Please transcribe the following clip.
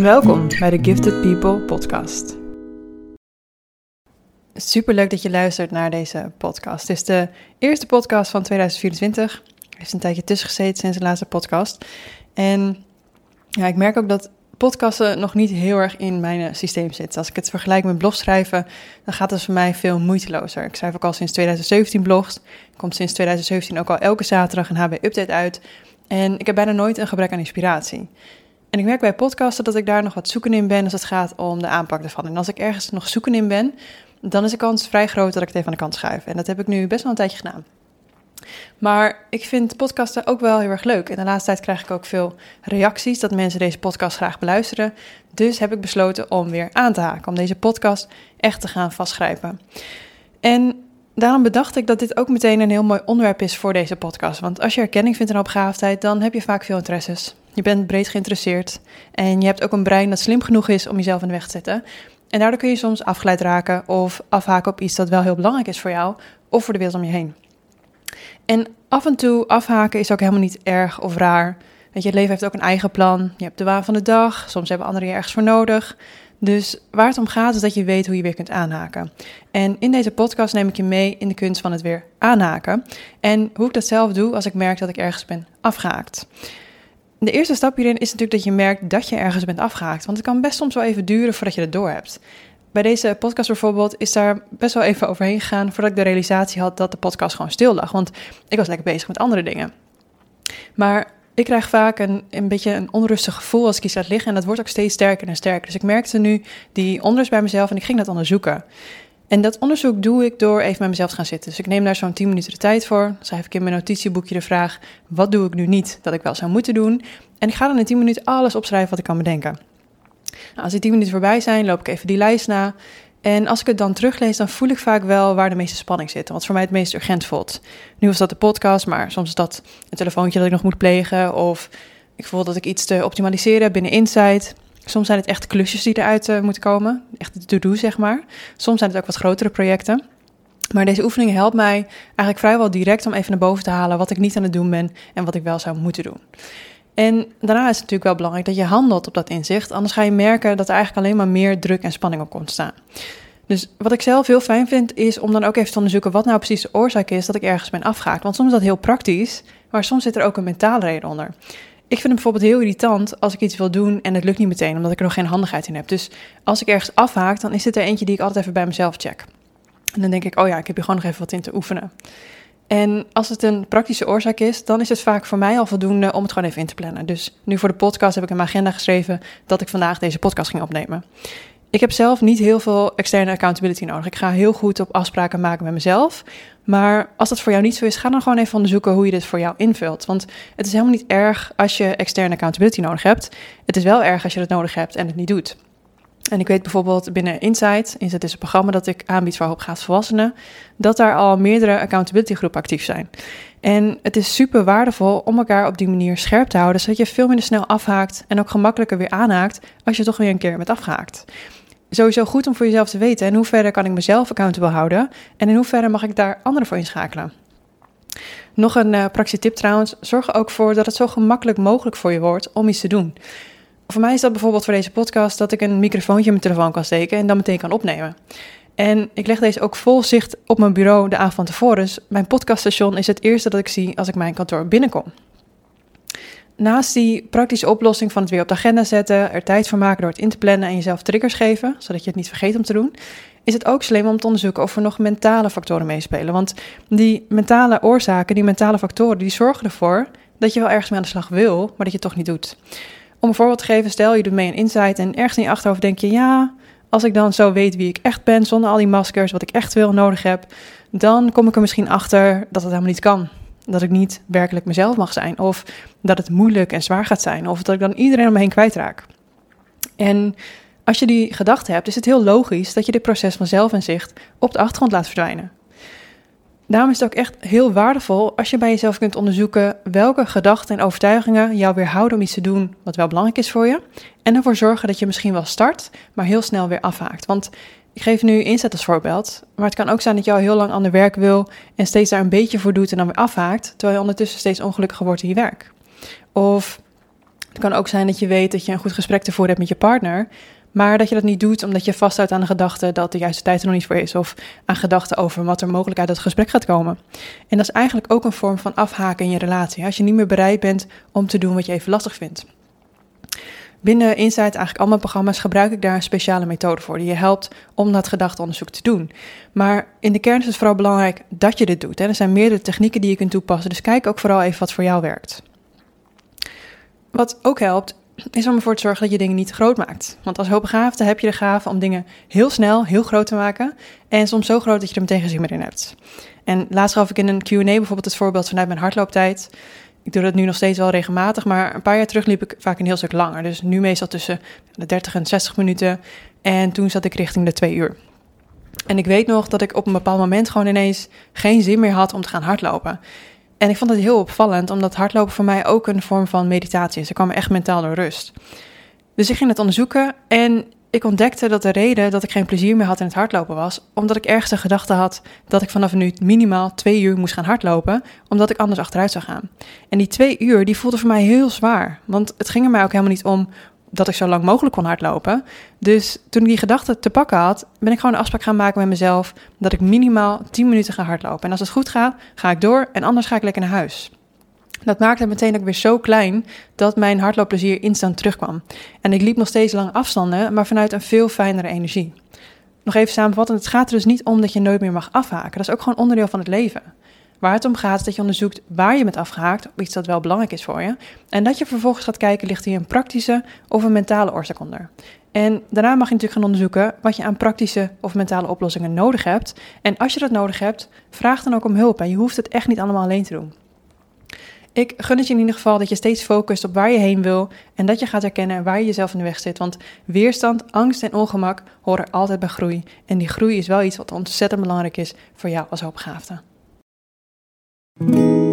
Welkom bij de Gifted People podcast. Super leuk dat je luistert naar deze podcast. Het is de eerste podcast van 2024. Er heeft een tijdje tussen gezeten sinds de laatste podcast. En ja, ik merk ook dat podcasten nog niet heel erg in mijn systeem zitten. Als ik het vergelijk met blogschrijven, dan gaat het voor mij veel moeitelozer. Ik schrijf ook al sinds 2017 blogs. Komt sinds 2017 ook al elke zaterdag een HB-update uit. En ik heb bijna nooit een gebrek aan inspiratie. En ik merk bij podcasten dat ik daar nog wat zoeken in ben als het gaat om de aanpak ervan. En als ik ergens nog zoeken in ben, dan is de kans vrij groot dat ik het even aan de kant schuif. En dat heb ik nu best wel een tijdje gedaan. Maar ik vind podcasten ook wel heel erg leuk. En de laatste tijd krijg ik ook veel reacties dat mensen deze podcast graag beluisteren. Dus heb ik besloten om weer aan te haken, om deze podcast echt te gaan vastgrijpen. En daarom bedacht ik dat dit ook meteen een heel mooi onderwerp is voor deze podcast. Want als je erkenning vindt in opgaafdheid, dan heb je vaak veel interesses. Je bent breed geïnteresseerd en je hebt ook een brein dat slim genoeg is om jezelf in de weg te zetten. En daardoor kun je soms afgeleid raken of afhaken op iets dat wel heel belangrijk is voor jou of voor de wereld om je heen. En af en toe afhaken is ook helemaal niet erg of raar. Weet je, het leven heeft ook een eigen plan. Je hebt de waan van de dag. Soms hebben anderen je ergens voor nodig. Dus waar het om gaat is dat je weet hoe je weer kunt aanhaken. En in deze podcast neem ik je mee in de kunst van het weer aanhaken. En hoe ik dat zelf doe als ik merk dat ik ergens ben afgehaakt. De eerste stap hierin is natuurlijk dat je merkt dat je ergens bent afgehaakt. Want het kan best soms wel even duren voordat je het door hebt. Bij deze podcast bijvoorbeeld is daar best wel even overheen gegaan voordat ik de realisatie had dat de podcast gewoon stil lag. Want ik was lekker bezig met andere dingen. Maar ik krijg vaak een, een beetje een onrustig gevoel als ik iets laat liggen. En dat wordt ook steeds sterker en sterker. Dus ik merkte nu die onrust bij mezelf en ik ging dat onderzoeken. En dat onderzoek doe ik door even met mezelf te gaan zitten. Dus ik neem daar zo'n 10 minuten de tijd voor. Dan schrijf ik in mijn notitieboekje de vraag: wat doe ik nu niet dat ik wel zou moeten doen? En ik ga dan in 10 minuten alles opschrijven wat ik kan bedenken. Nou, als die 10 minuten voorbij zijn, loop ik even die lijst na. En als ik het dan teruglees, dan voel ik vaak wel waar de meeste spanning zit. Wat voor mij het meest urgent voelt. Nu was dat de podcast, maar soms is dat een telefoontje dat ik nog moet plegen. Of ik voel dat ik iets te optimaliseren heb binnen Insight. Soms zijn het echt klusjes die eruit uh, moeten komen. Echt de to-do, zeg maar. Soms zijn het ook wat grotere projecten. Maar deze oefening helpt mij eigenlijk vrijwel direct om even naar boven te halen wat ik niet aan het doen ben en wat ik wel zou moeten doen. En daarna is het natuurlijk wel belangrijk dat je handelt op dat inzicht. Anders ga je merken dat er eigenlijk alleen maar meer druk en spanning op komt staan. Dus wat ik zelf heel fijn vind, is om dan ook even te onderzoeken wat nou precies de oorzaak is dat ik ergens ben afgehaakt. Want soms is dat heel praktisch, maar soms zit er ook een mentale reden onder. Ik vind het bijvoorbeeld heel irritant als ik iets wil doen en het lukt niet meteen, omdat ik er nog geen handigheid in heb. Dus als ik ergens afhaak, dan is dit er eentje die ik altijd even bij mezelf check. En dan denk ik, oh ja, ik heb hier gewoon nog even wat in te oefenen. En als het een praktische oorzaak is, dan is het vaak voor mij al voldoende om het gewoon even in te plannen. Dus nu voor de podcast heb ik in mijn agenda geschreven dat ik vandaag deze podcast ging opnemen. Ik heb zelf niet heel veel externe accountability nodig. Ik ga heel goed op afspraken maken met mezelf. Maar als dat voor jou niet zo is, ga dan gewoon even onderzoeken hoe je dit voor jou invult. Want het is helemaal niet erg als je externe accountability nodig hebt. Het is wel erg als je het nodig hebt en het niet doet. En ik weet bijvoorbeeld binnen Insight, Insight is een programma dat ik aanbied voor hoopgaafde volwassenen, dat daar al meerdere accountability groepen actief zijn. En het is super waardevol om elkaar op die manier scherp te houden, zodat je veel minder snel afhaakt en ook gemakkelijker weer aanhaakt als je toch weer een keer bent afgehaakt. Sowieso goed om voor jezelf te weten in hoeverre kan ik mezelf accountable houden en in hoeverre mag ik daar anderen voor inschakelen. Nog een uh, praktische tip trouwens, zorg er ook voor dat het zo gemakkelijk mogelijk voor je wordt om iets te doen. Voor mij is dat bijvoorbeeld voor deze podcast dat ik een microfoontje in mijn telefoon kan steken en dan meteen kan opnemen. En ik leg deze ook vol zicht op mijn bureau de avond van tevoren. Dus mijn podcaststation is het eerste dat ik zie als ik mijn kantoor binnenkom. Naast die praktische oplossing van het weer op de agenda zetten, er tijd voor maken door het in te plannen en jezelf triggers geven, zodat je het niet vergeet om te doen, is het ook slim om te onderzoeken of er nog mentale factoren meespelen. Want die mentale oorzaken, die mentale factoren, die zorgen ervoor dat je wel ergens mee aan de slag wil, maar dat je het toch niet doet. Om een voorbeeld te geven, stel je doet mee een insight en ergens in je achterhoofd denk je, ja, als ik dan zo weet wie ik echt ben, zonder al die maskers, wat ik echt wil nodig heb, dan kom ik er misschien achter dat het helemaal niet kan. Dat ik niet werkelijk mezelf mag zijn. Of dat het moeilijk en zwaar gaat zijn. Of dat ik dan iedereen om me heen kwijtraak. En als je die gedachte hebt, is het heel logisch dat je dit proces van zelfinzicht op de achtergrond laat verdwijnen. Daarom is het ook echt heel waardevol als je bij jezelf kunt onderzoeken welke gedachten en overtuigingen jou weerhouden om iets te doen wat wel belangrijk is voor je. En ervoor zorgen dat je misschien wel start, maar heel snel weer afhaakt. Want ik geef nu inzet als voorbeeld, maar het kan ook zijn dat al heel lang ander werk wil en steeds daar een beetje voor doet en dan weer afhaakt, terwijl je ondertussen steeds ongelukkiger wordt in je werk. Of het kan ook zijn dat je weet dat je een goed gesprek voeren hebt met je partner, maar dat je dat niet doet omdat je vasthoudt aan de gedachte dat de juiste tijd er nog niet voor is, of aan gedachten over wat er mogelijk uit het gesprek gaat komen. En dat is eigenlijk ook een vorm van afhaken in je relatie, als je niet meer bereid bent om te doen wat je even lastig vindt. Binnen Insight, eigenlijk al mijn programma's, gebruik ik daar een speciale methode voor, die je helpt om dat gedachteonderzoek te doen. Maar in de kern is het vooral belangrijk dat je dit doet. Er zijn meerdere technieken die je kunt toepassen, dus kijk ook vooral even wat voor jou werkt. Wat ook helpt, is om ervoor te zorgen dat je dingen niet groot maakt. Want als hoogbegaafde heb je de gave om dingen heel snel, heel groot te maken. En soms zo groot dat je er meteen geen zin meer in hebt. En laatst gaf ik in een Q&A bijvoorbeeld het voorbeeld vanuit mijn hardlooptijd. Ik doe dat nu nog steeds wel regelmatig, maar een paar jaar terug liep ik vaak een heel stuk langer. Dus nu meestal tussen de 30 en 60 minuten. En toen zat ik richting de twee uur. En ik weet nog dat ik op een bepaald moment gewoon ineens geen zin meer had om te gaan hardlopen. En ik vond het heel opvallend, omdat hardlopen voor mij ook een vorm van meditatie is. Ik kwam echt mentaal door rust. Dus ik ging het onderzoeken en ik ontdekte dat de reden dat ik geen plezier meer had in het hardlopen was, omdat ik ergens de gedachte had dat ik vanaf nu minimaal twee uur moest gaan hardlopen, omdat ik anders achteruit zou gaan. En die twee uur, die voelde voor mij heel zwaar, want het ging er mij ook helemaal niet om dat ik zo lang mogelijk kon hardlopen. Dus toen ik die gedachte te pakken had, ben ik gewoon een afspraak gaan maken met mezelf dat ik minimaal 10 minuten ga hardlopen. En als het goed gaat, ga ik door en anders ga ik lekker naar huis. Dat maakte het meteen ook weer zo klein dat mijn hardloopplezier instant terugkwam. En ik liep nog steeds lange afstanden, maar vanuit een veel fijnere energie. Nog even samenvatten, het gaat er dus niet om dat je nooit meer mag afhaken. Dat is ook gewoon onderdeel van het leven. Waar het om gaat is dat je onderzoekt waar je bent afgehaakt, of iets dat wel belangrijk is voor je. En dat je vervolgens gaat kijken, ligt hier een praktische of een mentale oorzaak onder. En daarna mag je natuurlijk gaan onderzoeken wat je aan praktische of mentale oplossingen nodig hebt. En als je dat nodig hebt, vraag dan ook om hulp. En je hoeft het echt niet allemaal alleen te doen. Ik gun het je in ieder geval dat je steeds focust op waar je heen wil en dat je gaat herkennen waar je jezelf in de weg zit. Want weerstand, angst en ongemak horen altijd bij groei. En die groei is wel iets wat ontzettend belangrijk is voor jou als hoopgaafde. thank you.